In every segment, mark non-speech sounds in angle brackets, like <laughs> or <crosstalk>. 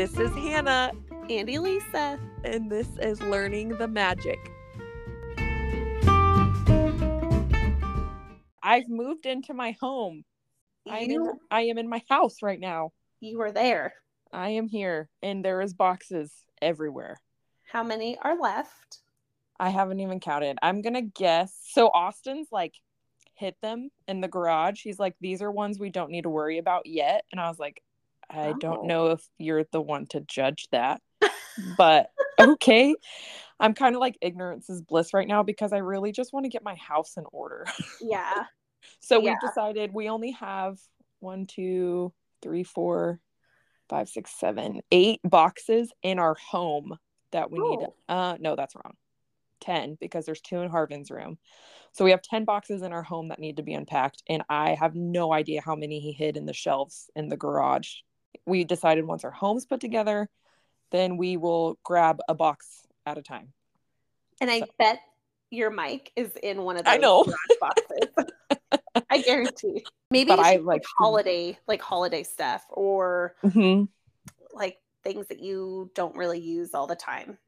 This is Hannah, and Elisa. and this is Learning the Magic. I've moved into my home. I'm in, I am in my house right now. you were there. I am here, and there is boxes everywhere. How many are left? I haven't even counted. I'm gonna guess. So Austin's like hit them in the garage. He's like, these are ones we don't need to worry about yet. And I was like, I Oh. don't know if you're the one to judge that. <laughs> but okay. I'm kind of like ignorance is bliss right now because I really just want to get my house in order. Yeah. <laughs> so Yeah. we've decided we only have one, two, three, four, five, six, seven, eight boxes in our home that we need. Oh. Uh no, that's wrong. 10 because there's two in Harvin's room. So we have 10 boxes in our home that need to be unpacked and I have no idea how many he hid in the shelves in the garage. We decided once our home's put together, then we will grab a box at a time. And I So- bet your mic is in one of those I know. boxes. <laughs> I guarantee. Maybe But it's I like holiday, like holiday stuff, or Mhm. like things that you don't really use all the time.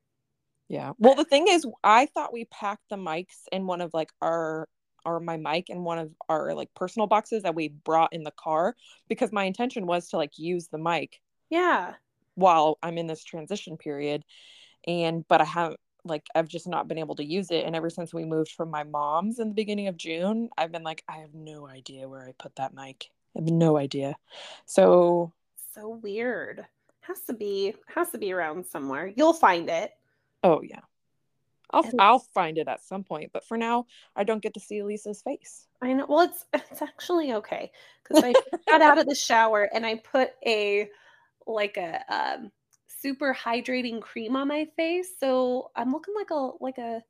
Yeah. Well, the thing is, I thought we packed the mics in one of like our or my mic in one of our like personal boxes that we brought in the car because my intention was to like use the mic Yeah. while I'm in this transition period. And but I haven't like I've just not been able to use it. And ever since we moved from my mom's in the beginning of June, I've been like, I have no idea where I put that mic. I have no idea. So So weird. Has to be has to be around somewhere. You'll find it. oh yeah. I'll And- I'll find it at some point. But for now, I don't get to see Lisa's face. I know. Well, it's it's actually okay because I <laughs> got out of the shower and I put a like a um, super hydrating cream on my face, so I'm looking like a like a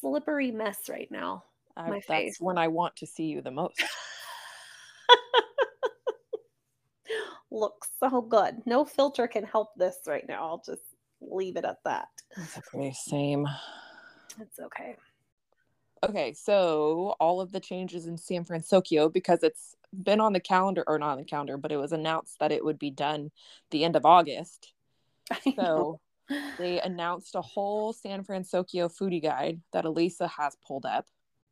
slippery mess right now. I, My that's face. when I want to see you the most. <laughs> Looks so good. No filter can help this right now. I'll just leave it at that. It's okay, same. It's okay. Okay, so all of the changes in San Fransokyo because it's been on the calendar or not on the calendar, but it was announced that it would be done the end of August. <laughs> So they announced a whole San Fransokyo foodie guide that Elisa has pulled up.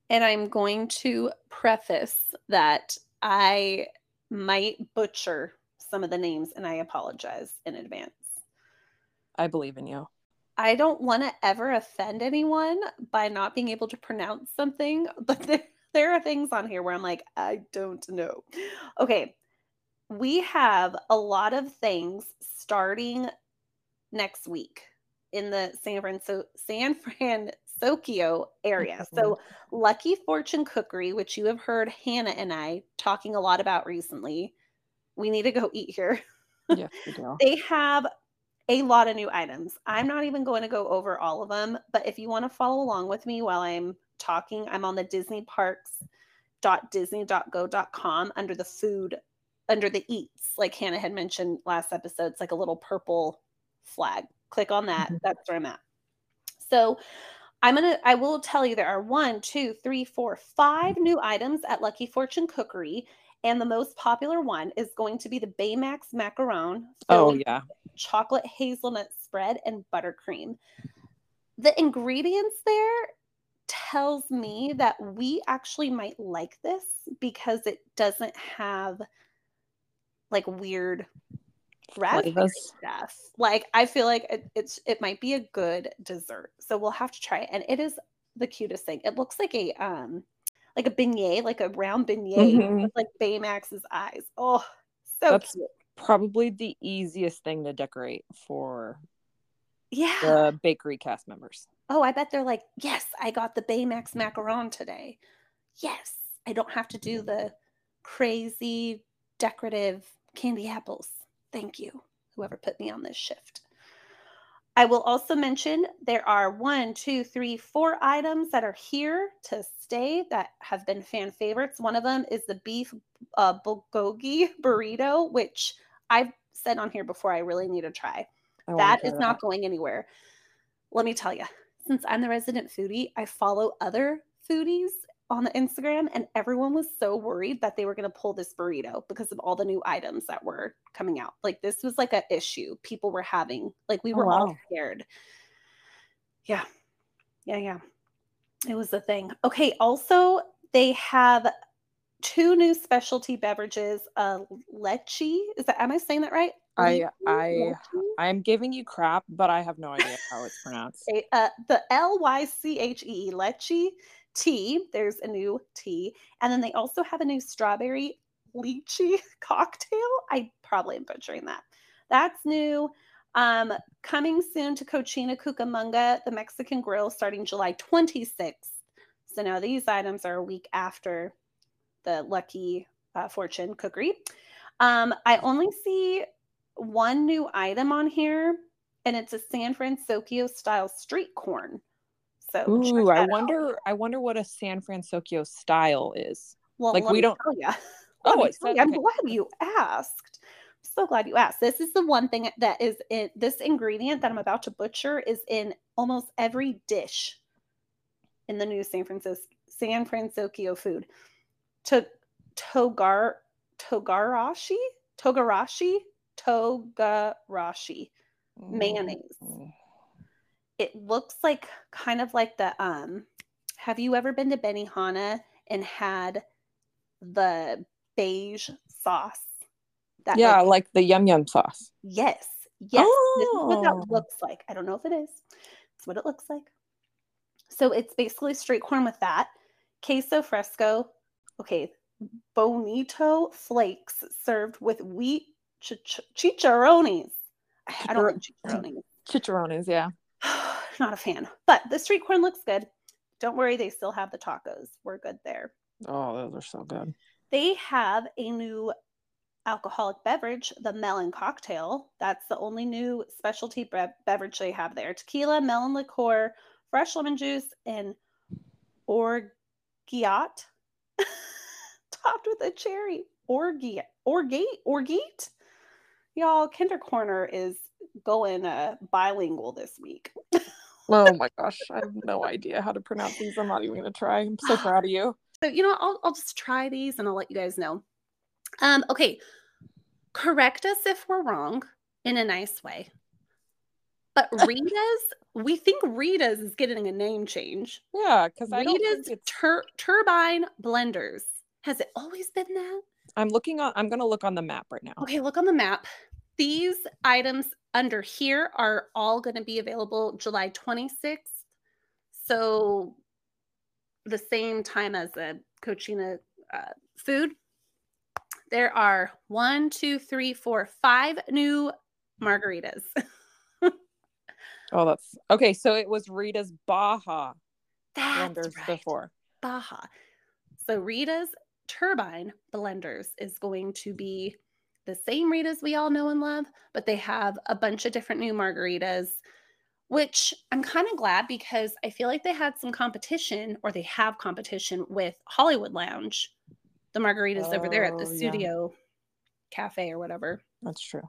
And I'm going to preface that I might butcher some of the names and I apologize in advance. I believe in you. I don't want to ever offend anyone by not being able to pronounce something, <laughs> but there, there are things on here where I'm like, I don't know. Okay. We have a lot of things starting next week in the San Fransokyo San Fransokyo area. So Lucky Fortune Cookery, which you have heard Hannah and I talking a lot about recently. We need to go eat here. Yes, we <laughs> do. They have a lot of new items. I'm not even going to go over all of them, but if you want to follow along with me while I'm talking, I'm on the Disney parks.disney.go.com under the food, under the eats, like Hannah had mentioned last episode. It's like a little purple flag. Click on that. Mhm. That's where I'm at. So I'm gonna I will tell you there are one, two, three, four, five new items at Lucky Fortune Cookery. And the most popular one is going to be the Baymax macaron. Oh yeah. chocolate hazelnut spread and buttercream. The ingredients there tells me that we actually might like this because it doesn't have like weird raspberry stuff. Like I feel like it, it's it might be a good dessert. So we'll have to try it. And it is the cutest thing. It looks like a um like a beignet, like a round beignet Mhm. with like Baymax's eyes. Oh, so That's cute. probably the easiest thing to decorate for Yeah. the bakery cast members. Oh, I bet they're like, yes, I got the Baymax macaron today. Yes, I don't have to do the crazy decorative candy apples. Thank you, whoever put me on this shift. I will also mention there are one, two, three, four items that are here to stay that have been fan favorites. One of them is the beef uh, bulgogi burrito, which I've said on here before I really need to try I wanna that not going anywhere. Let me tell you, since I'm the resident foodie, I follow other foodies on the Instagram, and everyone was so worried that they were going to pull this burrito because of all the new items that were coming out. Like this was like an issue people were having. Like we Oh, were all scared. Yeah. Yeah, yeah. It was a thing. Okay, also they have two new specialty beverages, uh leche. Is that am I saying that right? I I I'm giving you crap, but I have no idea how it's pronounced. <laughs> Uh, the L Y C H E Leche tea. There's a new tea, and then they also have a new strawberry lychee <laughs> cocktail. I probably am butchering that. That's new. Um, coming soon to Cocina Cucamonga, the Mexican Grill, starting July 26th. So now these items are a week after the Lucky uh, Fortune Cookery. Um, I only see one new item on here, and it's a San Fransokyo style street corn. So Ooh, I that out. wonder I wonder what a San Fransokyo style is. Well, like, we don't-. <laughs> Oh, Let me it tell said- ya. I'm glad you asked. I'm so glad you asked. This is the one thing that is in this ingredient that I'm about to butcher is in almost every dish in the new San Fransokyo San Fransokyo food. To togar togarashi togarashi togarashi mayonnaise. Mm. It looks like kind of like the um have you ever been to Benihana and had the beige sauce? That Yeah, like- like the yum yum sauce. yes. Yes. This is what Oh. that looks like. I don't know if it is. It's what it looks like. So it's basically street corn with that. Queso fresco. Okay. Bonito flakes served with wheat chich- chicharrones. I don't like chicharrones. Chicharrones, yeah. Not a fan. But the street corn looks good. Don't worry, they still have the tacos. We're good there. Oh, those are so good. They have a new alcoholic beverage, the melon cocktail. That's the only new specialty beverage they have there. Tequila, melon liqueur, fresh lemon juice, and orgeat <laughs> topped with a cherry. Orgeat. Orgate. Orgeat. Y'all, Kinder Corner is going uh, bilingual this week. <laughs> Oh my gosh, I have no idea how to pronounce these. I'm not even gonna try. I'm so proud of you. <sighs> So, you know, I'll, I'll just try these and I'll let you guys know. Um, okay. Correct us if we're wrong in a nice way. But <laughs> Rita's, we think Rita's is getting a name change. Yeah, because I don't Rita's tur- Turbine Blenders. Has it always been that? I'm looking on. I'm gonna look on the map right now. Okay, look on the map. These items under here are all going to be available July 26th. So the same time as the Cocina uh, food. There are one, two, three, four, five new margaritas. <laughs> Oh, that's okay. So it was Rita's Baja That's blenders right. before. Baja. So Rita's Turbine Blenders is going to be the same Ritas we all know and love, but they have a bunch of different new margaritas, which I'm kind of glad because I feel like they had some competition or they have competition with Hollywood Lounge, the margaritas over there at the Oh, yeah. studio cafe or whatever. That's true.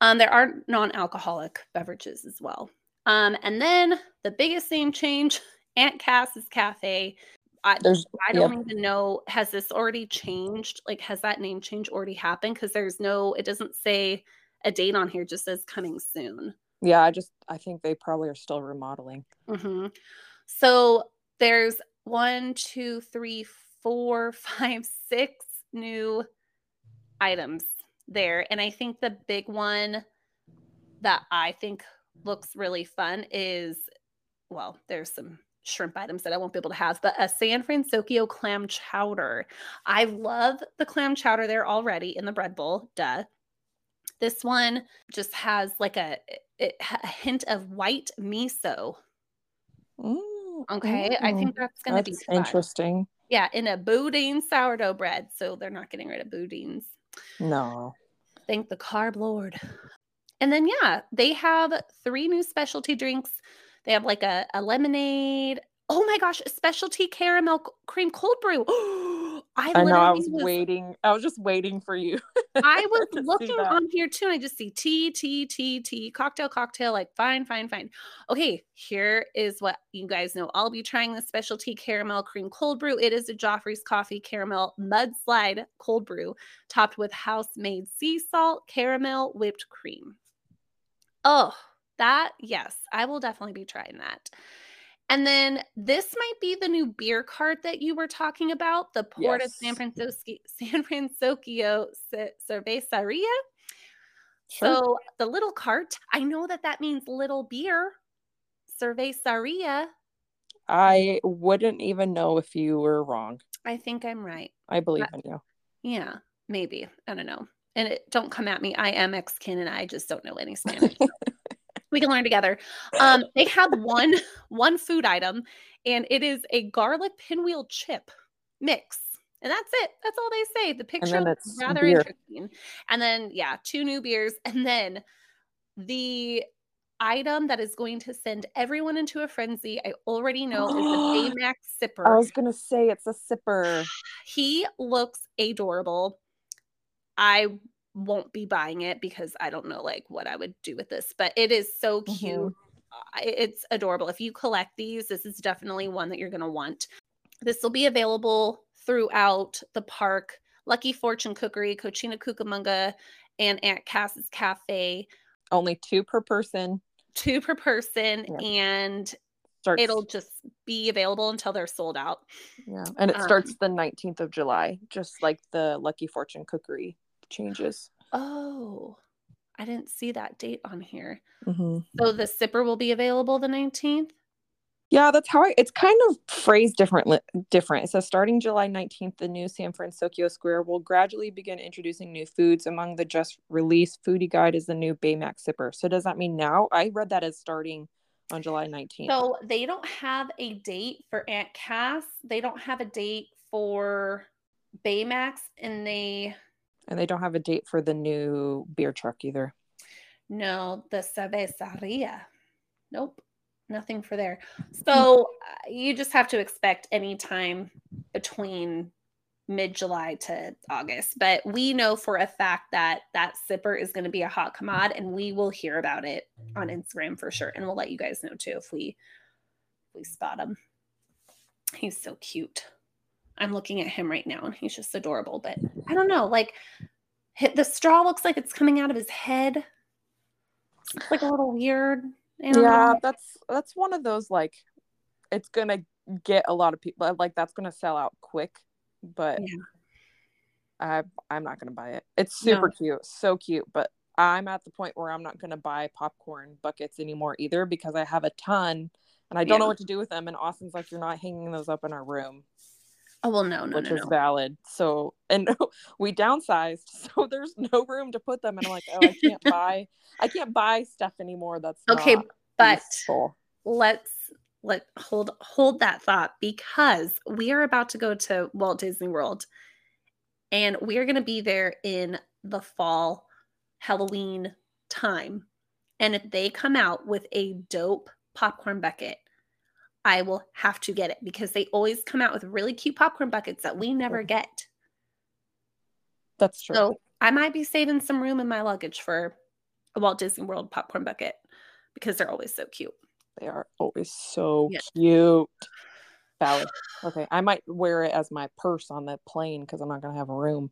Um, there are non-alcoholic beverages as well. Um, and then the biggest name change, <laughs> Aunt Cass's Cafe. I, There's. I don't even know. Has this already changed? Like, has that name change already happened? Because there's no, it doesn't say a date on here. it Just says coming soon. Yeah, I just. I think they probably are still remodeling. hmm So there's one, two, three, four, <laughs> five, six new items there. And I think the big one that I think looks really fun is well, there's some shrimp items that I won't be able to have, but a San Fransokyo clam chowder. I love the clam chowder there already in the bread bowl. Duh. This one just has like a, it, a hint of white miso. Mm, Okay. I mm, think that's going to be fun. interesting. Yeah, in a boudin sourdough bread. So they're not getting rid of boudins. No. Thank the carb lord. And then yeah, they have three new specialty drinks. They have like a, a lemonade. Oh my gosh, a specialty caramel cream cold brew. <gasps> I, I know. I literally was, waiting. I was just waiting for you. <laughs> I was looking on here too, and I just see tea, tea, tea, tea, cocktail, cocktail. Like, fine, fine, fine. Okay, here is what you guys know. I'll be trying the specialty caramel cream cold brew. It is a Joffrey's coffee caramel mudslide cold brew, topped with house-made sea salt, caramel, whipped cream. Oh, that yes, I will definitely be trying that. And then this might be the new beer cart that you were talking about, the Port of San Fransokyo <laughs> San Fransokyo Ce- Cerveceria. Sure. So the little cart, I know that that means little beer. Cerveceria. I wouldn't even know if you were wrong. I think I'm right. I believe in you. Yeah, maybe. I don't know. And it, don't come at me. I am Mexican and I just don't know any Spanish. <laughs> we can learn together. Um, they have one one food item, and it is a garlic pinwheel chip mix. And that's it. That's all they say. The picture looks rather beer. interesting. And then yeah, two new beers. And then the item that is going to send everyone into a frenzy, I already know, is the <gasps> Baymax sipper. I was gonna say it's a sipper. He looks adorable. I won't be buying it because I don't know like what I would do with this, but it is so cute. Mhm. It's adorable. If you collect these, this is definitely one that you're going to want. This will be available throughout the park. Lucky Fortune Cookery, Cocina Cucamonga, and Aunt Cass's Cafe. Only two per person. Two per person, Yeah. and Starts. it'll just be available until they're sold out. yeah, and it um, starts the nineteenth of July, just like the Lucky Fortune Cookery changes. Oh, I didn't see that date on here. Mhm. So the sipper will be available the 19th. Yeah, that's how I. It's kind of phrased differently. Different. It says starting July nineteenth, the new San Fransokyo Square will gradually begin introducing new foods. Among the just released foodie guide is the new Baymax sipper. So does that mean now? I read that as starting on July nineteenth. So they don't have a date for Aunt Cass. They don't have a date for Baymax, and they and they don't have a date for the new beer truck either. no the Cerveceria. Nope, nothing for there. So uh, you just have to expect any time between mid July to August. But we know for a fact that that sipper is going to be a hot commod, and we will hear about it on Instagram for sure, and we'll let you guys know too if we if we spot him. He's so cute. I'm looking at him right now, and he's just adorable. But I don't know, like the straw looks like it's coming out of his head. It's like a little weird. Don't Yeah, that's that's one of those like it's gonna get a lot of people like that's gonna sell out quick, but Yeah. I I'm not gonna buy it. It's No. super cute, so cute, but I'm at the point where I'm not gonna buy popcorn buckets anymore either because I have a ton and I don't know what to do with them. And Austin's like, you're not hanging those up in our room, Oh well, no, no, which no, is no. valid. So and <laughs> we downsized, <laughs> so there's no room to put them. And I'm like, oh, I can't <laughs> buy I can't buy stuff anymore. That's Okay, but useful. let's let hold hold that thought because we are about to go to Walt Disney World and we are going to be there in the fall Halloween time. And if they come out with a dope popcorn bucket, I will have to get it because they always come out with really cute popcorn buckets that we never get. That's true. So I might be saving some room in my luggage for a Walt Disney World popcorn bucket because they're always so cute. They are always so Yes. cute. Valid. Okay, I might wear it as my purse on the plane because I'm not gonna have room.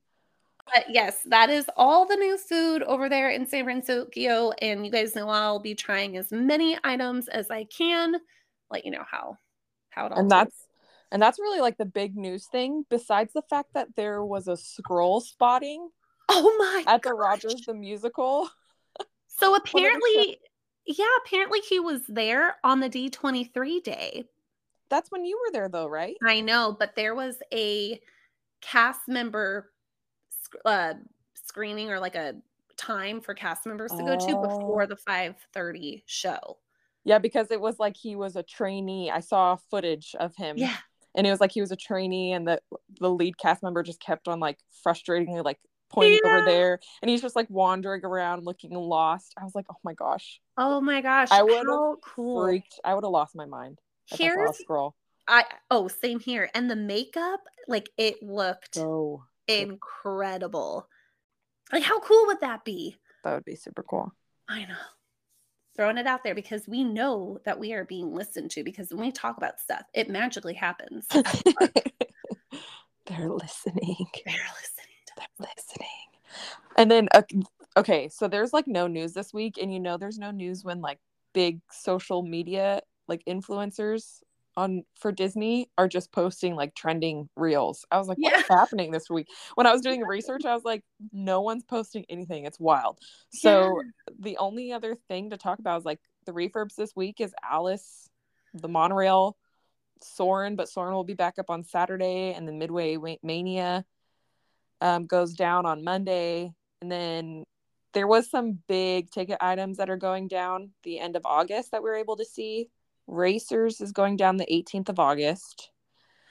But yes, that is all the new food over there in San Fransokyo. And you guys know I'll be trying as many items as I can. Let you know how how it all And tastes. that's and that's really like the big news thing. Besides the fact that there was a Skrull spotting oh my at the. Rogers the musical. So <laughs> apparently, yeah, apparently he was there on the D23 day. That's when you were there though, right? I know, but there was a cast member sc- uh, screening or like a time for cast members to go to Oh. before the 5:30 show. Yeah, because it was like he was a trainee. I saw footage of him. Yeah. And it was like he was a trainee and the the lead cast member just kept on like frustratingly like pointing Yeah. over there and he's just like wandering around looking lost. I was like, "Oh my gosh." Oh my gosh. I would have cool. freaked. I would have lost my mind. Here's Skrull. I oh, same here. And the makeup, like it looked So incredible. Like how cool would that be? that would be super cool. I know. Throwing it out there because we know that we are being listened to because when we talk about stuff, it magically happens. <laughs> <laughs> They're listening. They're listening They're listening. And then uh, okay, so there's like no news this week, and you know there's no news when like big social media like influencers on for Disney are just posting like trending reels. I was like, what's happening this week? When I was doing research, I was like, no one's posting anything. It's wild. So the only other thing to talk about is like the refurbs this week is Alice, the monorail, Soarin', but Soarin' will be back up on Saturday, and then Midway Mania um, goes down on Monday, and then there was some big ticket items that are going down the end of August that we were able to see. Racers is going down the 18th of August,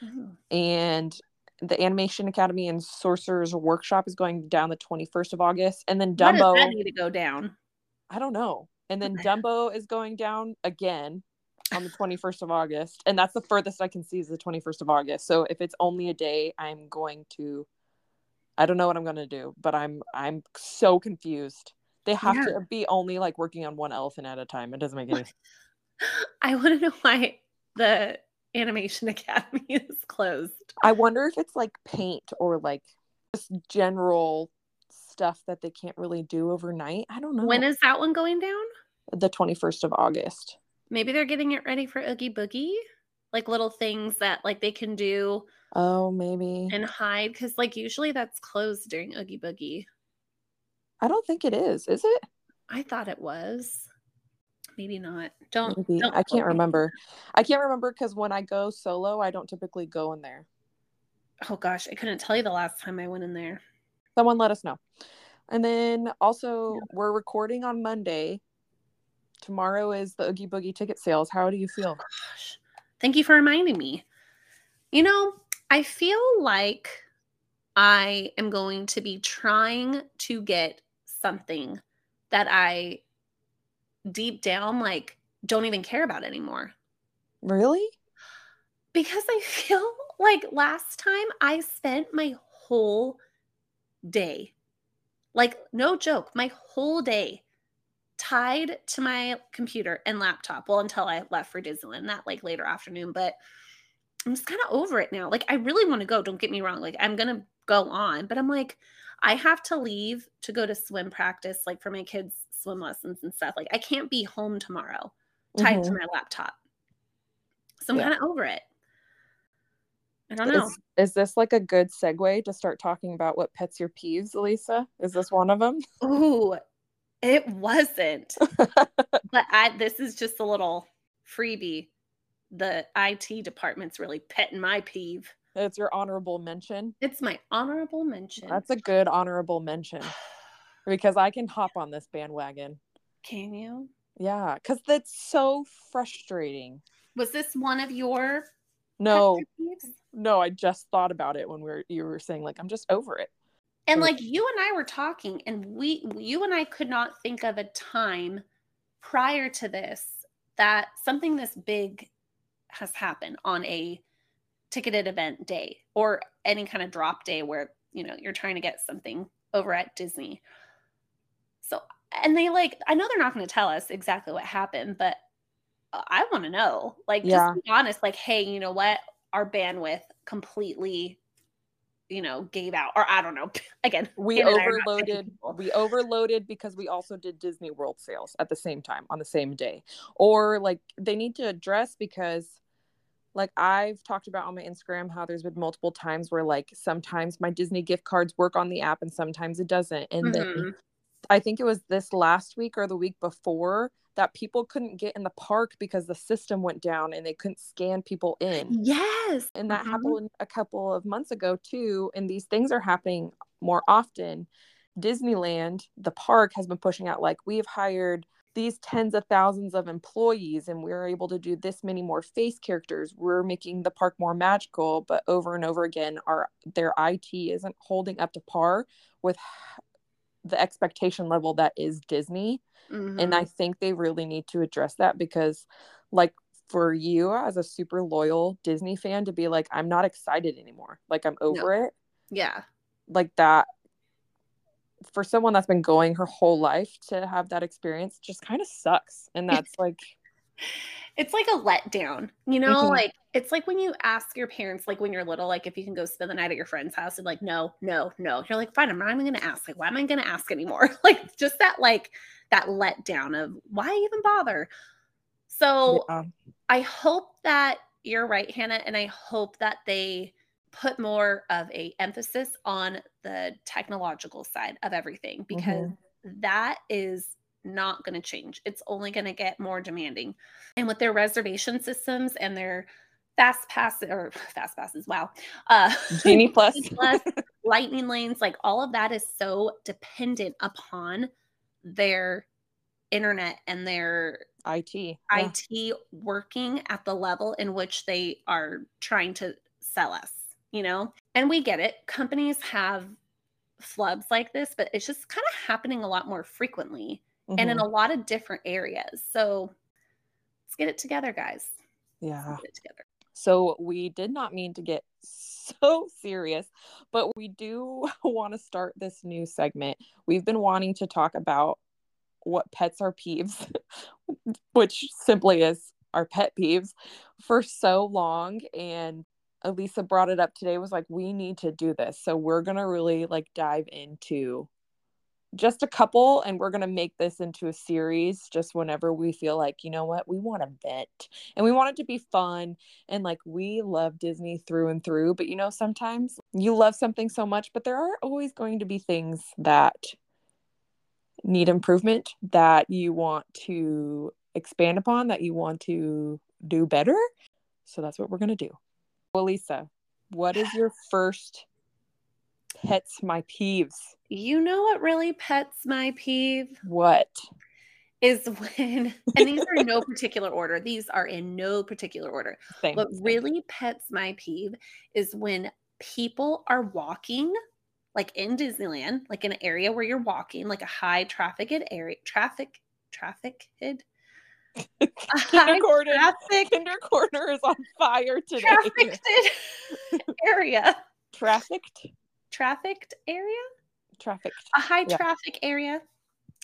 Oh. and the Animation Academy and Sorcerer's Workshop is going down the 21st of August, and then Dumbo. that need to go down? I don't know. And then <laughs> Dumbo is going down again on the 21st of August. And that's the furthest I can see is the 21st of August. So if it's only a day, I'm going to I don't know what I'm going to do, but I'm I'm so confused. They have Yeah. to be only like working on one elephant at a time. It doesn't make any <laughs> I want to know why the Animation Academy <laughs> is closed. I wonder if it's like paint or like just general stuff that they can't really do overnight. I don't know. When is that one going down? the 21st of August? Maybe they're getting it ready for Oogie Boogie. Like little things that like they can do Oh, maybe. and hide because like usually that's closed during Oogie Boogie. I don't think it is. Is it? I thought it was. Maybe not. Don't. Maybe. don't I can't me. remember. I can't remember because when I go solo, I don't typically go in there. Oh gosh, I couldn't tell you the last time I went in there. Someone let us know. And then also, we're recording on Monday. Tomorrow is the Oogie Boogie ticket sales. How do you oh, feel? Gosh, thank you for reminding me. You know, I feel like I am going to be trying to get something that I deep down like don't even care about anymore. Really? Because I <laughs> feel like last time I spent my whole day, like no joke, my whole day tied to my computer and laptop. Well, until I left for Disneyland that like later afternoon, but I'm just kind of over it now. Like I really want to go, don't get me wrong. Like I'm going to go on, but I'm like I have to leave to go to swim practice like for my kids swim lessons and stuff. Like I can't be home tomorrow tied to Mhm. my laptop. So I'm Yeah. kind of over it. I don't know. Is, is this like a good segue to start talking about what pets your peeves, Elisa? Is this one of them? <laughs> Ooh, it wasn't. <laughs> but I this is just a little freebie. The IT department's really petting my peeve. It's your honorable mention. It's my honorable mention. That's a good honorable mention <sighs> because I can hop on this bandwagon. Can you? Yeah, because that's so frustrating. Was this one of your No, no, I just thought about it when we were you were saying like I'm just over it. And like you and I were talking, and we, you and I could not think of a time prior to this that something this big has happened on a ticketed event day or any kind of drop day where, you know, you're trying to get something over at Disney. So, and they like, I know they're not going to tell us exactly what happened, but I want to know. Like, Yeah. just be honest, like, hey, you know what? Our bandwidth completely you know, gave out, or I don't know. <laughs> Again, We Ann and I are not techie overloaded. We overloaded because we also did Disney World sales at the same time on the same day. Or like they need to address because like I've talked about on my Instagram how there's been multiple times where like sometimes my Disney gift cards work on the app and sometimes it doesn't. And then Mhm. I think it was this last week or the week before that people couldn't get in the park because the system went down and they couldn't scan people in. Yes. And that Mhm. happened a couple of months ago too. And these things are happening more often. Disneyland, the park, has been pushing out like we've hired these tens of thousands of employees and we're able to do this many more face characters. We're making the park more magical, but over and over again, our their IT isn't holding up to par with <sighs> the expectation level that is Disney and Mhm. i think they really need to address that because like for you as a super loyal Disney fan to be like, I'm not excited anymore. Like I'm over it. Yeah. Like that for someone that's been going her whole life to have that experience just kind of sucks. And <laughs> that's like it's like a letdown, you know, Mhm. like it's like when you ask your parents, like when you're little, like if you can go spend the night at your friend's house and like, no, no, no. You're like, fine, I'm not even gonna ask. Like, why am I gonna ask anymore? <laughs> like just that like that letdown of why even bother? So yeah. I hope that you're right, Hannah, and I hope that they put more of a emphasis on the technological side of everything because that is not going to change. It's only going to get more demanding. And with their reservation systems and their fast pass or <laughs> fast passes, wow. Uh <laughs> Genie Plus. Plus, lightning lanes, like all of that is so dependent upon their internet and their IT. Yeah. IT working at the level in which they are trying to sell us, you know? And we get it. Companies have flubs like this, but it's just kind of happening a lot more frequently and in Mhm. a lot of different areas. So let's get it together, guys. yeah. Let's get it together. So we did not mean to get <laughs> so serious, but we do <laughs> want to start this new segment. We've been wanting to talk about what pets are peeves, <laughs> which simply is our pet peeves for so long. And Elisa brought it up today, was like, we need to do this. So we're going to really like dive into just a couple and we're going to make this into a series just whenever we feel like you know what? We want to vent and we want it to be fun and like we love disney through and through. But you know sometimes you love something so much but there are always going to be things that need improvement that you want to expand upon that you want to do better. So that's what we're going to do well lisa what is your first pets my peeves You know what really pets my peeve what is when, and these are in no particular order. These are in no particular order. Same, What really pets my peeve is when people are walking, like in Disneyland, like an area where you're walking, like a high trafficked area, traffic, trafficked, <laughs> kindergarten traffic, kindergartner is on fire today trafficked <laughs> area, trafficked trafficked area, trafficked a high Yeah. traffic area.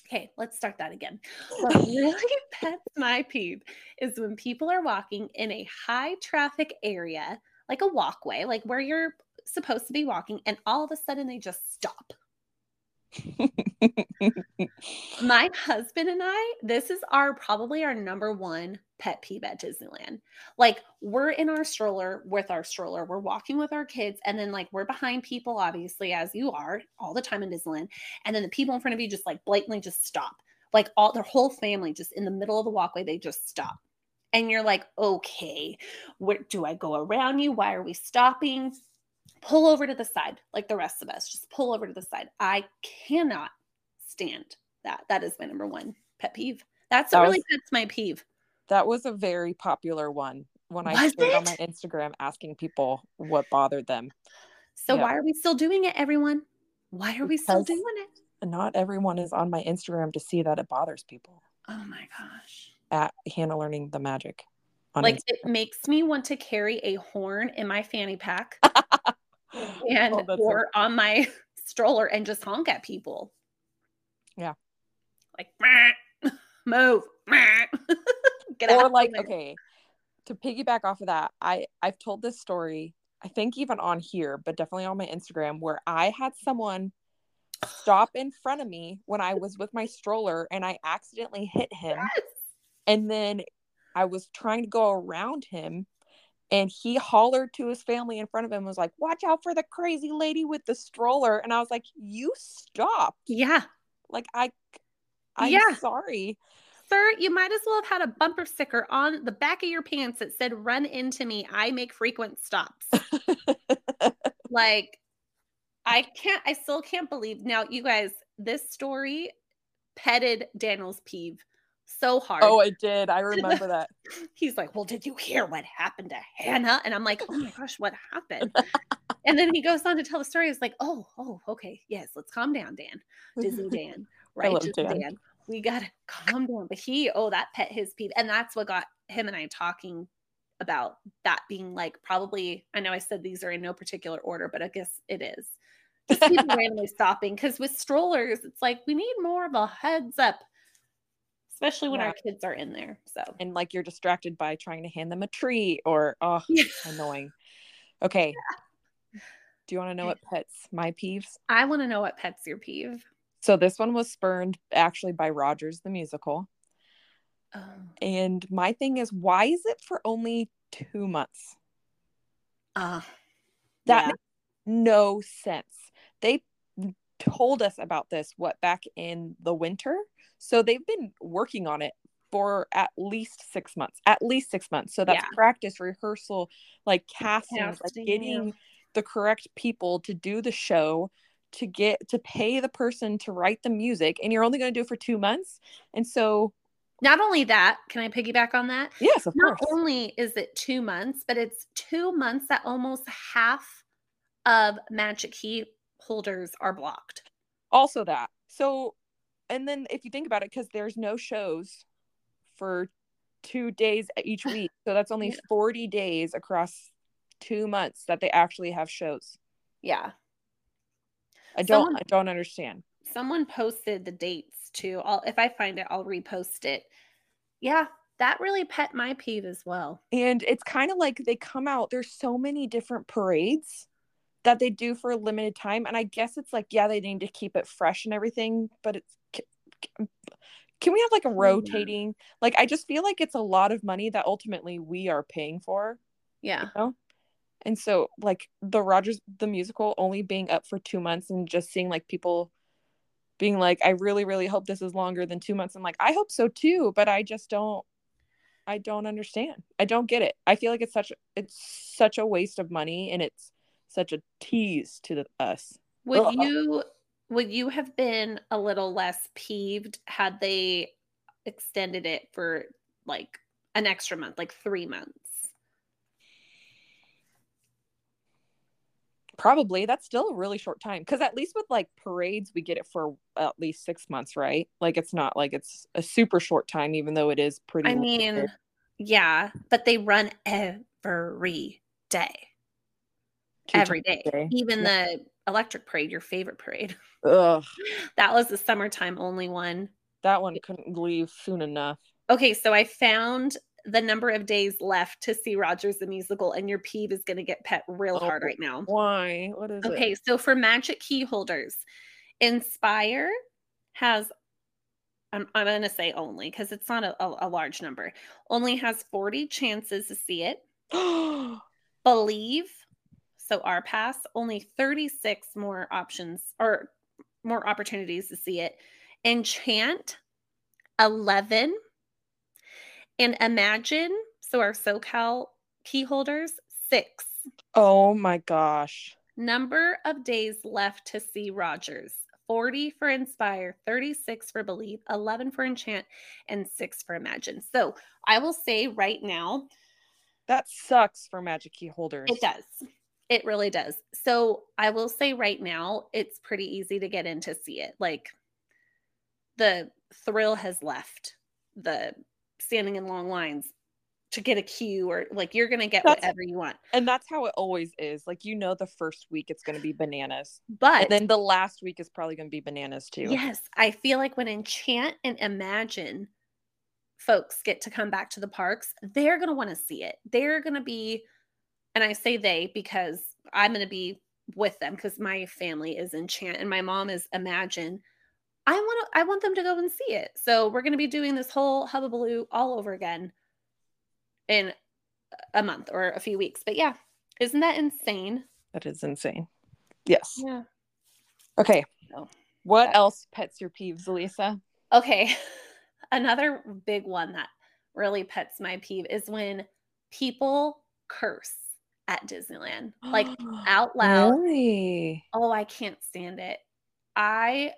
Okay, let's start that again. <laughs> What really pets my peeve is when people are walking in a high traffic area, like a walkway, like where you're supposed to be walking, and all of a sudden they just stop. <laughs> My husband and I, this is our probably our number one pet peeve at Disneyland. Like we're in our stroller with our stroller, we're walking with our kids, and then like we're behind people, obviously, as you are all the time in Disneyland. And then the people in front of you just like blatantly just stop. Like all their whole family just in the middle of the walkway, they just stop. And you're like, okay, where do I go around you? Why are we stopping? Pull over to the side, like the rest of us. Just pull over to the side. I cannot stand that. That is my number one pet peeve. That's That what really was- pets my peeve. that was a very popular one when i Was on my instagram asking people what bothered them So Yeah. why are we still doing it, everyone? Why are we still doing it? not everyone is on my instagram to see that it bothers people Oh my gosh. at hannah learning the magic Like Inst- it makes me want to carry a horn in my fanny pack <laughs> and Oh, that's so- or on my <laughs> stroller and just honk at people. Yeah. Like <laughs> move. <laughs> Get out or like okay to piggyback off of that i i've told this story i think even on here but definitely on my instagram where i had someone stop in front of me when i was with my stroller and i accidentally hit him Yes. and then i was trying to go around him and he hollered to his family in front of him and was like watch out for the crazy lady with the stroller and i was like you stop Yeah. like i i'm Yeah. sorry Sir, you might as well have had a bumper sticker on the back of your pants that said run into me. I make frequent stops. <laughs> like I can't I still can't believe now you guys this story petted Daniel's peeve so hard. oh it did i remember that <laughs> He's like, "Well, did you hear what happened to Hannah?" And I'm like, "Oh my gosh, what happened?" <laughs> and then he goes on to tell the story. It's like, "Oh, oh, okay. Yes, let's calm down, Dan. Disney <laughs> Dan. Right, Dan. Dan. we gotta calm down. But he, oh, that pet his peeve. And that's what got him and I talking about that being like probably, I know I said these are in no particular order, but I guess it is. Just people randomly stopping. Cause with strollers, it's like we need more of a heads up, especially when Yeah. our kids are in there. So and like you're distracted by trying to hand them a treat or oh <laughs> annoying okay do you want to know <laughs> what pets my peeves I want to know what pets your peeve. so this one was spurned actually by rogers the musical Oh. and my thing is why is it for only two months Uh, that yeah. makes no sense they told us about this what back in the winter so they've been working on it for at least six months at least six months so that's Yeah. practice rehearsal like casting, like Casting, yeah. getting the correct people to do the show to get to pay the person to write the music and you're only going to do it for two months and so Not only that, can I piggyback on that? yes of Not course only is it two months, but it's two months that almost half of magic key holders are blocked. also that so and then if you think about it because there's no shows for two days each <sighs> week so that's only Yeah. 40 days across two months that they actually have shows Yeah. i don't Someone- i don't understand Someone posted the dates too. I'll if I find it, I'll repost it. Yeah, that really pet my peeve as well. and it's kind of like they come out there's so many different parades that they do for a limited time and i guess it's like yeah they need to keep it fresh and everything but it's can we have like a rotating like i just feel like it's a lot of money that ultimately we are paying for Yeah. you know? And so like the rogers the musical only being up for two months and just seeing like people being like i really really hope this is longer than two months. I'm like i hope so too but i just don't i don't understand. I don't get it. I feel like it's such it's such a waste of money and it's such a tease to the, us. Would Ugh. you would you have been a little less peeved had they extended it for like an extra month, like 3 months? probably that's still a really short time because at least with like parades we get it for at least six months right like it's not like it's a super short time even though it is pretty I mean, limited. yeah, but they run every day. Two every day. day. Even the electric parade, your favorite parade. <laughs> Ugh, That was the summertime only one. that one couldn't leave soon enough Okay, so I found the number of days left to see Rogers the musical, and your peeve is going to get pet real Oh, hard right now. why what is it Okay, so for magic key holders, Inspire has, I'm, I'm going to say only because it's not a, a, a large number, only has 40 chances to see it. <gasps> Believe, so our pass, only 36 more options or more opportunities to see it. Enchant, 11. And Imagine, so our SoCal key holders, six. oh my gosh Number of days left to see Rogers 40 for Inspire, 36 for Believe, 11 for Enchant, and six for Imagine. So I will say right now, that sucks for magic key holders It does. It really does. So I will say right now, it's pretty easy to get in to see it. Like the thrill has left the standing in long lines to get a queue or like you're going to get That's- whatever you want. and that's how it always is like you know the first week it's going to be bananas But and then the last week is probably going to be bananas too yes, I feel like when Enchant and Imagine folks get to come back to the parks, they're going to want to see it. They're going to be, and I say they because I'm going to be with them because my family is Enchant and my mom is Imagine. I want to, I want them to go and see it. So we're going to be doing this whole hubbubaloo all over again in a month or a few weeks. But yeah, isn't that insane? that is insane yes Yeah. okay So, what that- else pets your peeves lisa Okay. <laughs> Another big one that really pets my peeve is when people curse at Disneyland, like <gasps> out loud. really Oh, I can't stand it. I,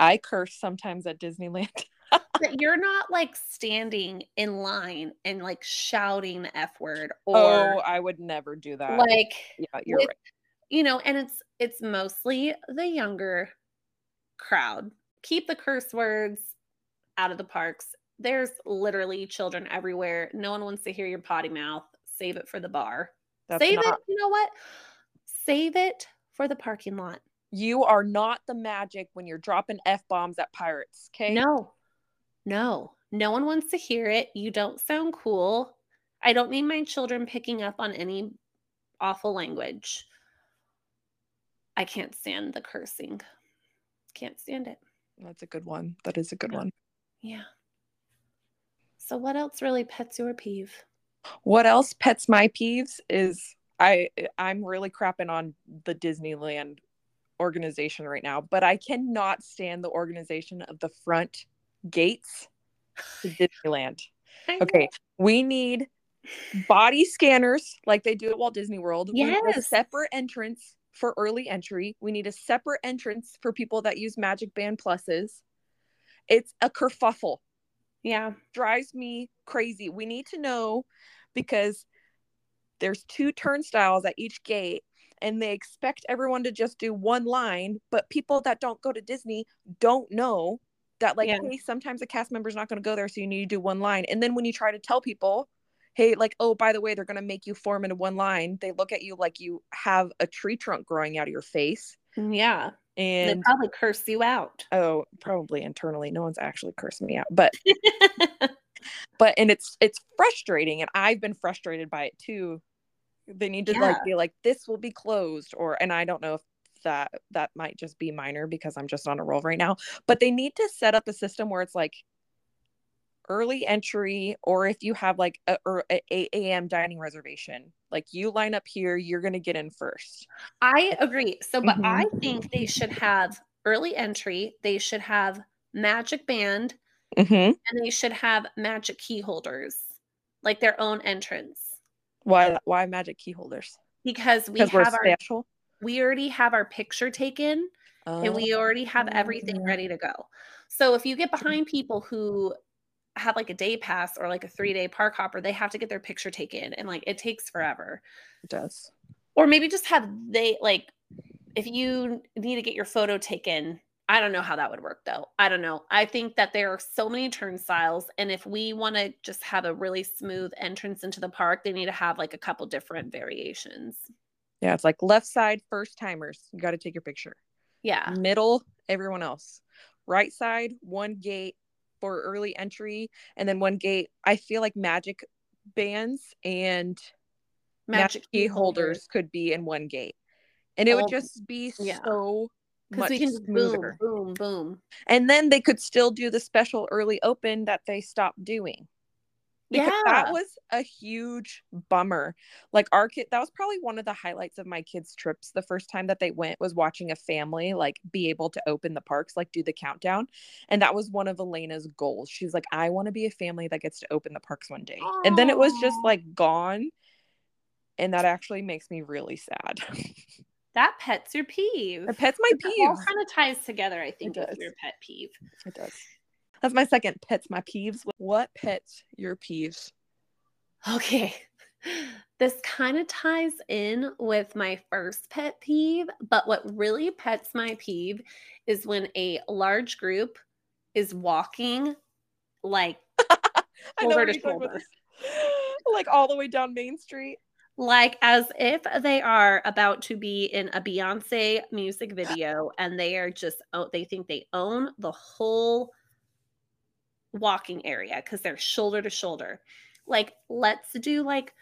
i curse sometimes at disneyland <laughs> but you're not like standing in line and like shouting the F word or oh i would never do that like, yeah you're with- right you know, and it's, it's mostly the younger crowd. Keep the curse words out of the parks. There's literally children everywhere. No one wants to hear your potty mouth. Save it for the bar. That's Save not, it. You know what? Save it for the parking lot. You are not the magic when you're dropping f bombs at pirates. Okay. No, no, no one wants to hear it. You don't sound cool. I don't need my children picking up on any awful language. I can't stand the cursing. Can't stand it. That's a good one. That is a good Yeah. one. Yeah. So, what else really pets your peeve? What else pets my peeves is I I'm really crapping on the Disneyland organization right now, but I cannot stand the organization of the front gates to <sighs> Disneyland. Okay, we need body scanners like they do at Walt Disney World. We need a separate entrance for early entry. We need a separate entrance for people that use Magic Band pluses. It's a kerfuffle Yeah. drives me crazy. We need to know because there's two turnstiles at each gate and they expect everyone to just do one line, but people that don't go to Disney don't know that like Yeah. hey, sometimes a cast member's not going to go there so you need to do one line. And then when you try to tell people, hey, like oh, by the way, they're going to make you form into one line, they look at you like you have a tree trunk growing out of your face. Yeah. And they probably curse you out. oh, probably internally. No one's actually cursing me out, but but and it's it's frustrating and i've been frustrated by it too. They need to like be like this will be closed or and i don't know if that that might just be minor because i'm just on a roll right now but they need to set up a system where it's like early entry or if you have like a, or a 8 a.m dining reservation like you line up here you're gonna get in first I agree. So, but Mhm. I think they should have early entry, they should have magic band, mm-hmm. and they should have magic key holders, like their own entrance. why why magic key holders Because we have our special we already have our picture taken and we already have everything Oh. ready to go. So if you get behind people who have like a day pass or like a three day park hopper, they have to get their picture taken and like it takes forever. it does Or maybe just have they like if you need to get your photo taken. I don't know how that would work though. I don't know. I think that there are so many turnstiles and if we want to just have a really smooth entrance into the park, they need to have like a couple different variations. yeah it's like left side first timers you got to take your picture Yeah. middle everyone else right side one gate for early entry and then one gate i feel like magic bands and magic, key holders could be in one gate and it would Oh, just be yeah. so much we can just boom, smoother boom, boom. and then they could still do the special early open that they stopped doing because that was a huge bummer. Like our kid that was probably one of the highlights of my kids trips the first time that they went was watching a family like be able to open the parks like do the countdown. And that was one of elena's goals. She's like i want to be a family that gets to open the parks one day. And then it was just like gone. And that actually makes me really sad. <laughs> That pet's your peeve. it pets my It all kind of ties together, I think, with your pet peeve. it does that's my second pets my peeves what pets your peeves Okay. This kind of ties in with my first pet peeve, but what really pets my peeve is when a large group is walking like <laughs> I know Shoulder to you're talking about. shoulder. <laughs> like all the way down main street like as if they are about to be in a Beyonce music video and they are just oh, they think they own the whole walking area because they're shoulder to shoulder. Like, let's do like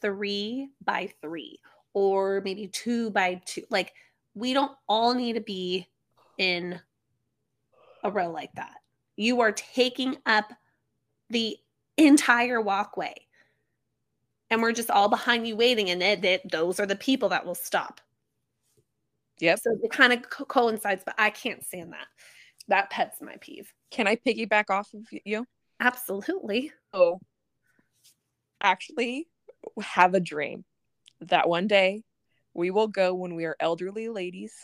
three by three or maybe two by two. Like, we don't all need to be in a row like that. You are taking up the entire walkway. And we're just all behind you waiting, and it, it- those are the people that will stop. Yep. So it kind of co- coincides, but I can't stand that. That pet's my peeve. Can I piggyback off of you? Absolutely. Oh, actually, have a dream that one day we will go when we are elderly ladies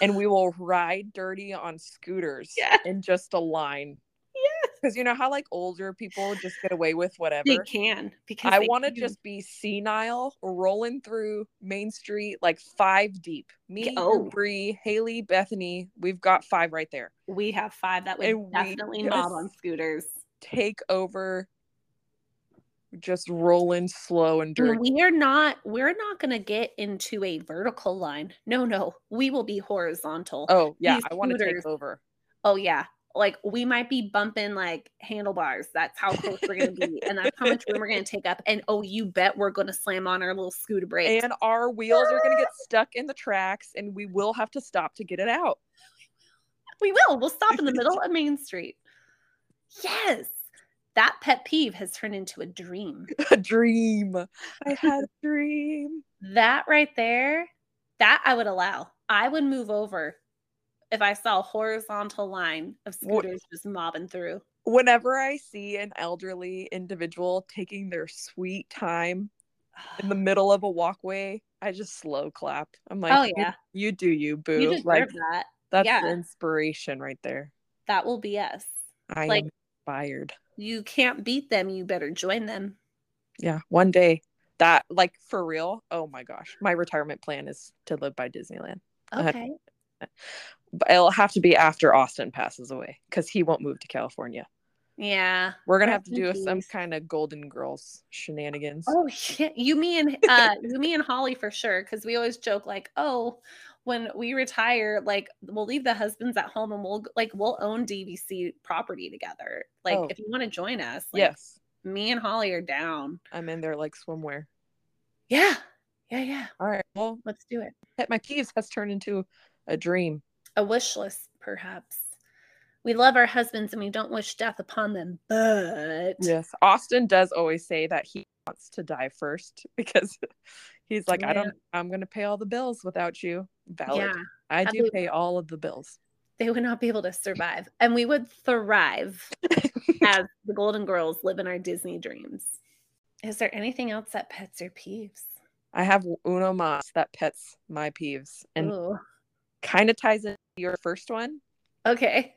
and we will ride dirty on scooters <laughs> Yes. in just a line. Because you know how like older people just get away with whatever. They can because I want to just be senile, rolling through Main Street like five deep. Me, Oh. Bree, Haley, Bethany. We've got five right there. we have five that would And we definitely just- on scooters. Take over. Just rolling slow and And dirty. we are not we're not gonna get into a vertical line. No, no. We will be horizontal. Oh yeah, these I want to take over. Oh yeah. Like we might be bumping like handlebars. That's how close we're gonna be. And that's how much <laughs> room we're gonna take up. And oh, you bet we're gonna slam on our little scooter brakes. And our wheels are gonna get stuck in the tracks, and we will have to stop to get it out. we will. We'll stop in the middle <laughs> of Main Street. Yes. That pet peeve has turned into a dream. <laughs> A dream. I had a dream. That right there, that I would allow. I would move over if I saw a horizontal line of What- scooters just mobbing through. Whenever I see an elderly individual taking their sweet time in the <sighs> middle of a walkway, I just slow clap. I'm like, oh yeah, you, do you, boo. you deserve like that. that's yeah. inspiration right there. That will be us. I Like- am inspired. You can't beat them. You better join them. Yeah, one day that like for real. Oh my gosh, my retirement plan is to live by Disneyland. Okay. But it'll have to be after Austin passes away because he won't move to California. Yeah. We're gonna have to do some kind of Golden Girls shenanigans. Oh shit. You me and uh you me and Holly for sure. Cause we always joke like, oh, when we retire, like we'll leave the husbands at home and we'll like we'll own DVC property together. Like Oh. if you want to join us, like yes, me and Holly are down. I'm in there like swimwear. Yeah. Yeah, yeah. All right, well, Let's do it. My Peeves has turned into a dream. A wish list, perhaps. We love our husbands and we don't wish death upon them, but Yes, Austin does always say that he wants to die first <laughs> because he's like, I don't, I'm gonna pay all the bills without you. Valid. yeah, I do pay all of the bills. they would not be able to survive. And we would thrive <laughs> as the Golden Girls live in our Disney dreams. Is there anything else that pets your peeves? I have uno mas that pets my peeves and Ooh. Kind of ties into your first one. Okay.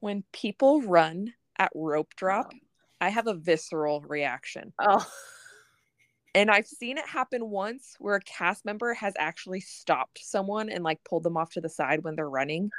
When people run at rope drop, I have a visceral reaction. Oh, And I've seen it happen once where a cast member has actually stopped someone and like pulled them off to the side when they're running.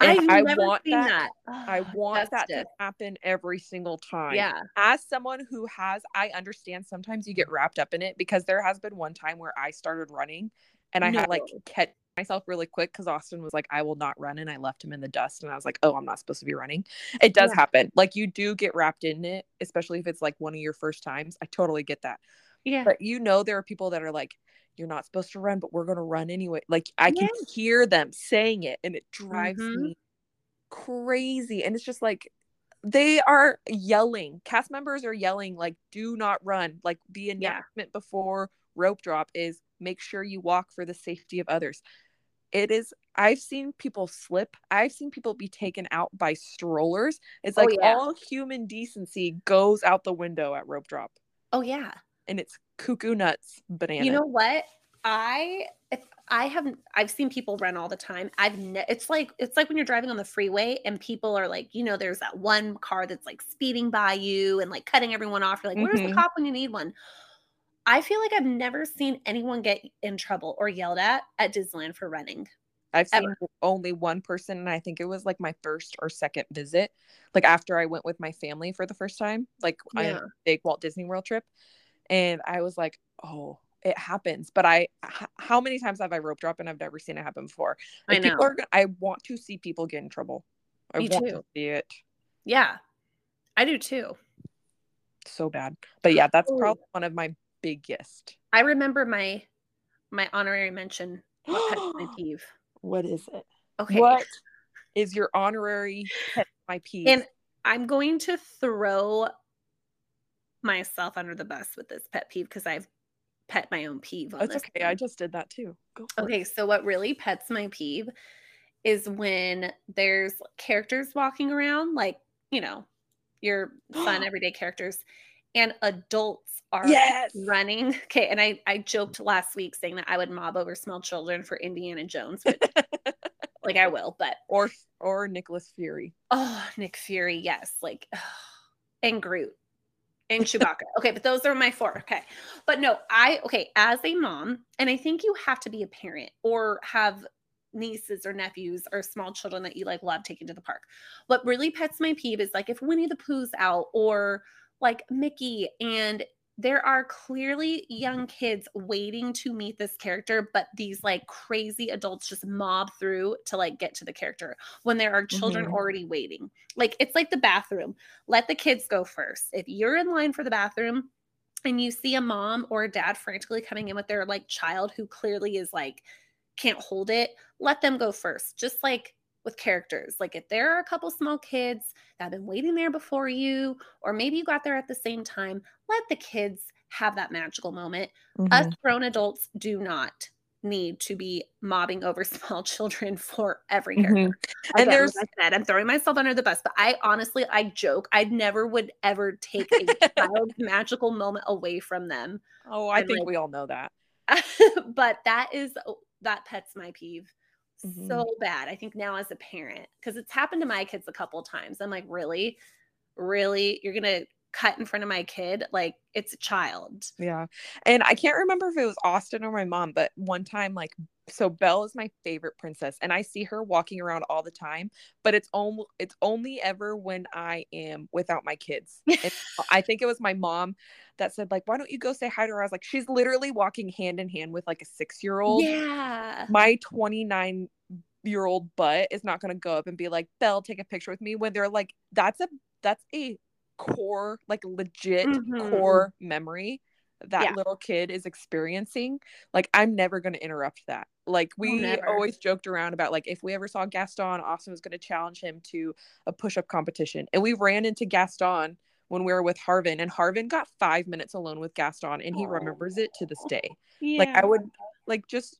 And I've I want that- that. I Oh, want that to happen every single time. Yeah. As someone who has, I understand sometimes you get wrapped up in it because there has been one time where I started running and I had like No. catch myself really quick because Austin was like, I will not run. And I left him in the dust. And I was like, oh, I'm not supposed to be running. It does Yeah. happen. Like you do get wrapped in it, especially if it's like one of your first times. I totally get that. Yeah. But you know, there are people that are like, you're not supposed to run, but we're going to run anyway. Like I can hear them saying it and it drives Mhm. me crazy. And it's just like, they are yelling. Cast members are yelling, like, do not run. Like the Yeah. announcement before rope drop is make sure you walk for the safety of others. It is, I've seen people slip. I've seen people be taken out by strollers. It's Oh, like yeah. all human decency goes out the window at rope drop. Oh, yeah. And it's cuckoo nuts banana. You know what? I if I haven't I've seen people run all the time. I've ne- it's like it's like when you're driving on the freeway and people are like, you know, there's that one car that's like speeding by you and like cutting everyone off. You're like, where's the Mhm. cop when you need one? I feel like I've never seen anyone get in trouble or yelled at at Disneyland for running. I've seen ever. only one person, and I think it was like my first or second visit, like after I went with my family for the first time, like on Yeah. a big Walt Disney World trip. And I was like, oh, it happens. But I, h- how many times have I rope dropped and I've never seen it happen before? I Like, people know. are, go- I want to see people get in trouble. I Me want too. to see it Yeah. I do too. so bad. But yeah, that's Ooh. probably one of my biggest. I remember my my honorary mention. What my peeve? what is it? Okay. What is your honorary pet my peeve? And I'm going to throw myself under the bus with this pet peeve because I've pet my own peeve. On That's this okay. one. I just did that too. Go for it. Okay, so what really pets my peeve is when there's characters walking around, like, you know, your <gasps> fun everyday characters, and adults are Yes. running. <laughs> Okay, and I I joked last week saying that I would mob over small children for Indiana Jones, which <laughs> like I will, but or or Nicholas Fury. Oh, Nick Fury, yes, like and Groot and Chewbacca. okay, but those are my four. Okay. But no, I okay, as a mom, and I think you have to be a parent or have nieces or nephews or small children that you like love taking to the park. What really pets my peeve is like if Winnie the Pooh's out or like Mickey and there are clearly young kids waiting to meet this character but these like crazy adults just mob through to like get to the character when there are children mm-hmm. already waiting. Like it's like the bathroom. Let the kids go first. If you're in line for the bathroom and you see a mom or a dad frantically coming in with their like child who clearly is like can't hold it let them go first. Just like with characters. Like if there are a couple small kids that have been waiting there before you, or maybe you got there at the same time, let the kids have that magical moment. Mm-hmm. Us grown adults do not need to be mobbing over <laughs> small children for every character. Mm-hmm. And there's like I said, I'm throwing myself under the bus, but I honestly I joke I never would ever take a <laughs> child's magical moment away from them. Oh, I and think like, we all know that. <laughs> but that is that pets my peeve mm-hmm. so bad. I think now as a parent, because it's happened to my kids a couple times. I'm like, really? Really? You're gonna cut in front of my kid? Like it's a child. Yeah. And I can't remember if it was Austin or my mom, but one time like so Belle is my favorite princess and I see her walking around all the time, but it's only it's only ever when I am without my kids. <laughs> I think it was my mom that said like why don't you go say hi to her? I was like she's literally walking hand in hand with like a 6-year-old. Yeah. My 29 year old butt is not going to go up and be like Belle take a picture with me when they're like that's a that's a core like legit mm-hmm. core memory that yeah. little kid is experiencing like i'm never going to interrupt that like oh, we oh, always joked around about like if we ever saw gaston austin was going to challenge him to a push-up competition and we ran into gaston when we were with harvin and harvin got five minutes alone with gaston and he oh. remembers it to this day yeah. <laughs> like i would like just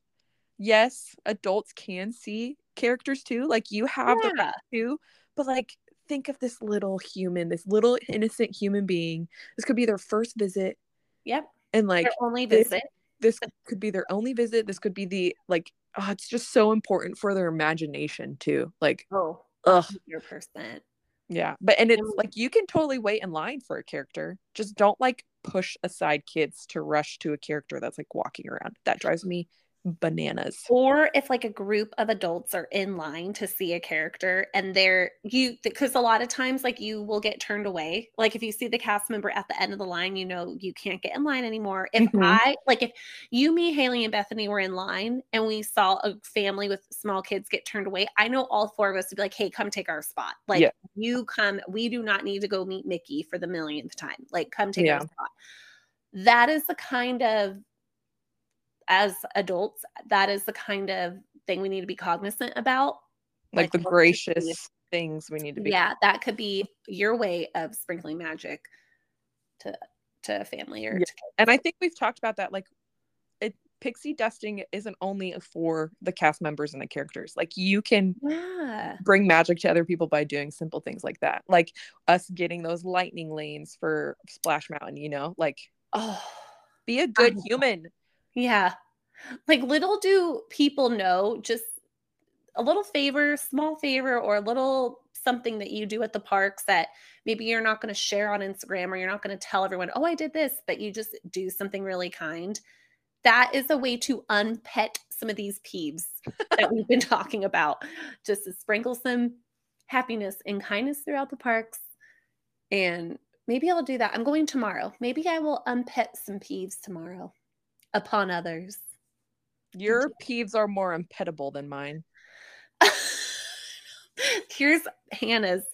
yes adults can see characters too like you have yeah. the right to but like think of this little human this little innocent human being this could be their first visit Yep. And like their only visit. This, this could be their only visit. This could be the like oh, it's just so important for their imagination too. Like oh, ugh. percent Yeah. But and it's like you can totally wait in line for a character. Just don't like push aside kids to rush to a character that's like walking around. That drives me bananas. Or if like a group of adults are in line to see a character and they're you because a lot of times like you will get turned away. Like if you see the cast member at the end of the line, you know you can't get in line anymore. If mm-hmm. I like if you, me, Haley, and Bethany were in line and we saw a family with small kids get turned away, I know all four of us would be like, hey, come take our spot. Like yeah. you come, we do not need to go meet Mickey for the millionth time. Like come take yeah. our spot. That is the kind of as adults, that is the kind of thing we need to be cognizant about. Like, like the gracious things we need to be. Yeah, that could be your way of sprinkling magic to to family or yeah. and I think we've talked about that. Like it pixie dusting isn't only for the cast members and the characters. Like you can yeah. bring magic to other people by doing simple things like that. Like us getting those lightning lanes for Splash Mountain, you know? Like oh be a good human. Yeah. Like little do people know just a little favor, small favor, or a little something that you do at the parks that maybe you're not going to share on Instagram or you're not going to tell everyone, oh, I did this, but you just do something really kind. That is a way to unpet some of these peeves that we've been <laughs> talking about, just to sprinkle some happiness and kindness throughout the parks. And maybe I'll do that. I'm going tomorrow. Maybe I will unpet some peeves tomorrow upon others. Your peeves are more unpettable than mine. <laughs> here's Hannah's.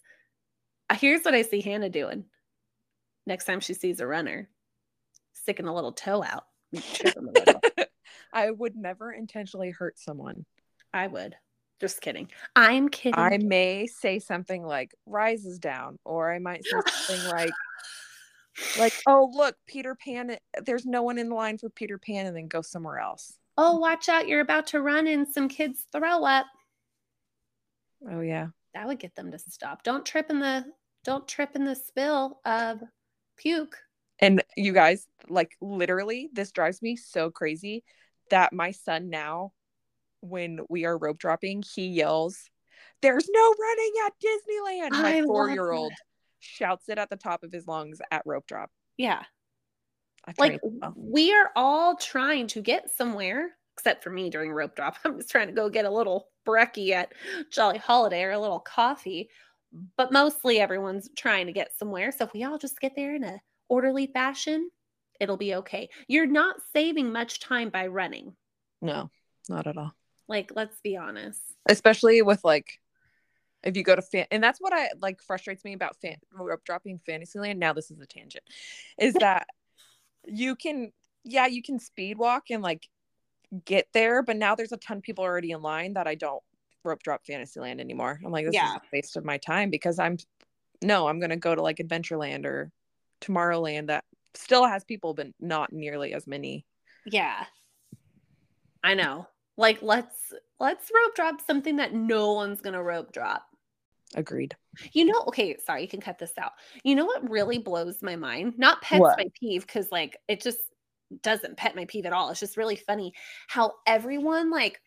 Here's what I see Hannah doing. Next time she sees a runner, sticking a little toe out. <laughs> I would never intentionally hurt someone. I would. Just kidding. I'm kidding. I may say something like rises down, or I might say something <laughs> like like, oh look, Peter Pan, there's no one in the line for Peter Pan, and then go somewhere else oh, watch out, you're about to run and some kids throw up. Oh yeah. That would get them to stop. Don't trip in the don't trip in the spill of puke. And you guys, like literally, this drives me so crazy that my son now, when we are rope dropping, he yells, There's no running at Disneyland. My four year old. Shouts it at the top of his lungs at rope drop. Yeah. Like well. we are all trying to get somewhere, except for me during rope drop. <laughs> I'm just trying to go get a little brekkie at Jolly Holiday or a little coffee. But mostly everyone's trying to get somewhere. So if we all just get there in a orderly fashion, it'll be okay. You're not saving much time by running. no, not at all. Like, let's be honest. Especially with like, if you go to fan, and that's what I like frustrates me about fan oh, rope dropping Fantasyland. Now this is a tangent, is <laughs> that you can, yeah, you can speed walk and like get there, but now there's a ton of people already in line that I don't rope drop Fantasyland anymore. I'm like, this Yeah. is a waste of my time because I'm, no, I'm gonna go to like Adventureland or Tomorrowland that still has people, but not nearly as many. Yeah. I know. Like let's let's rope drop something that no one's going to rope drop. Agreed. You know, okay, sorry, you can cut this out. You know what really blows my mind? Not pets What? my peeve cuz like it just doesn't pet my peeve at all. It's just really funny how everyone like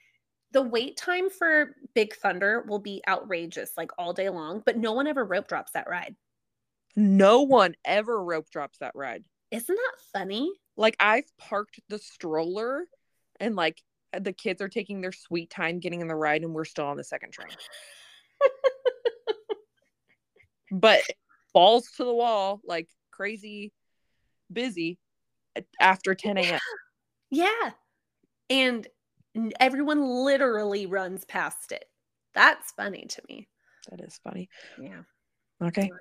the wait time for Big Thunder will be outrageous like all day long, but no one ever rope drops that ride. No one ever rope drops that ride. Isn't that funny? like I've parked the stroller and like the kids are taking their sweet time getting in the ride and we're still on the second train. <laughs> but balls to the wall, like crazy busy after 10 a.m. Yeah. And everyone literally runs past it. That's funny to me. That is funny. Yeah. Okay.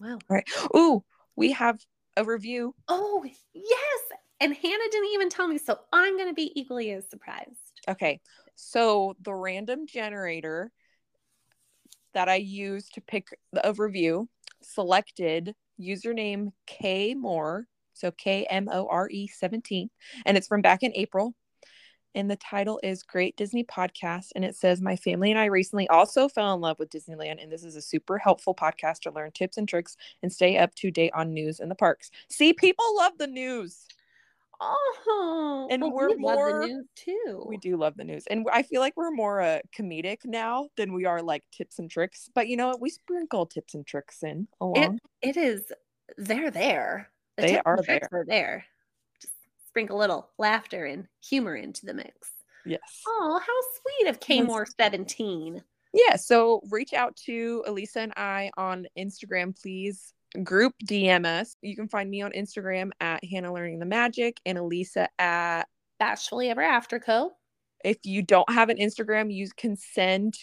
Well. All right. Ooh, we have a review. Oh, yes. And Hannah didn't even tell me. So I'm going to be equally as surprised. Okay. So the random generator that I used to pick the overview selected username K More, So K M O R E 17. And it's from back in April. And the title is Great Disney Podcast. And it says, My family and I recently also fell in love with Disneyland. And this is a super helpful podcast to learn tips and tricks and stay up to date on news in the parks. See, people love the news. Oh, And well, we're we more- the news too. We do love the news. And I feel like we're more uh, comedic now than we are like tips and tricks. But you know what? We sprinkle tips and tricks in along. It is, they're there. The They are tricks Are there. Just sprinkle a little laughter and humor into the mix. yes. Oh, how sweet of K Yes. More 17. Yeah. So reach out to Elisa and I on Instagram, please. Group DM us. You can find me on Instagram at Hannah Learning the Magic and Elisa at Bashfully Ever After Co. if you don't have an Instagram, you can send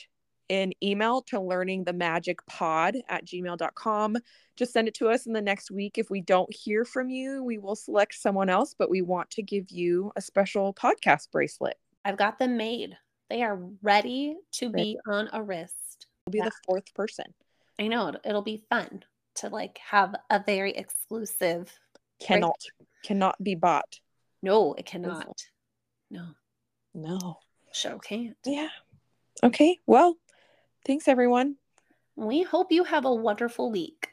an email to learning the magic pod at gmail.com. Just send it to us in the next week. If we don't hear from you, we will select someone else, but we want to give you a special podcast bracelet. I've got them made. They are ready to be on a wrist. We'll be Yeah. the fourth person. I know it'll be fun to like have a very exclusive. Cannot cannot be bought. No, it cannot. No, No. show can't. Yeah. Okay. Well, thanks everyone. We hope you have a wonderful week.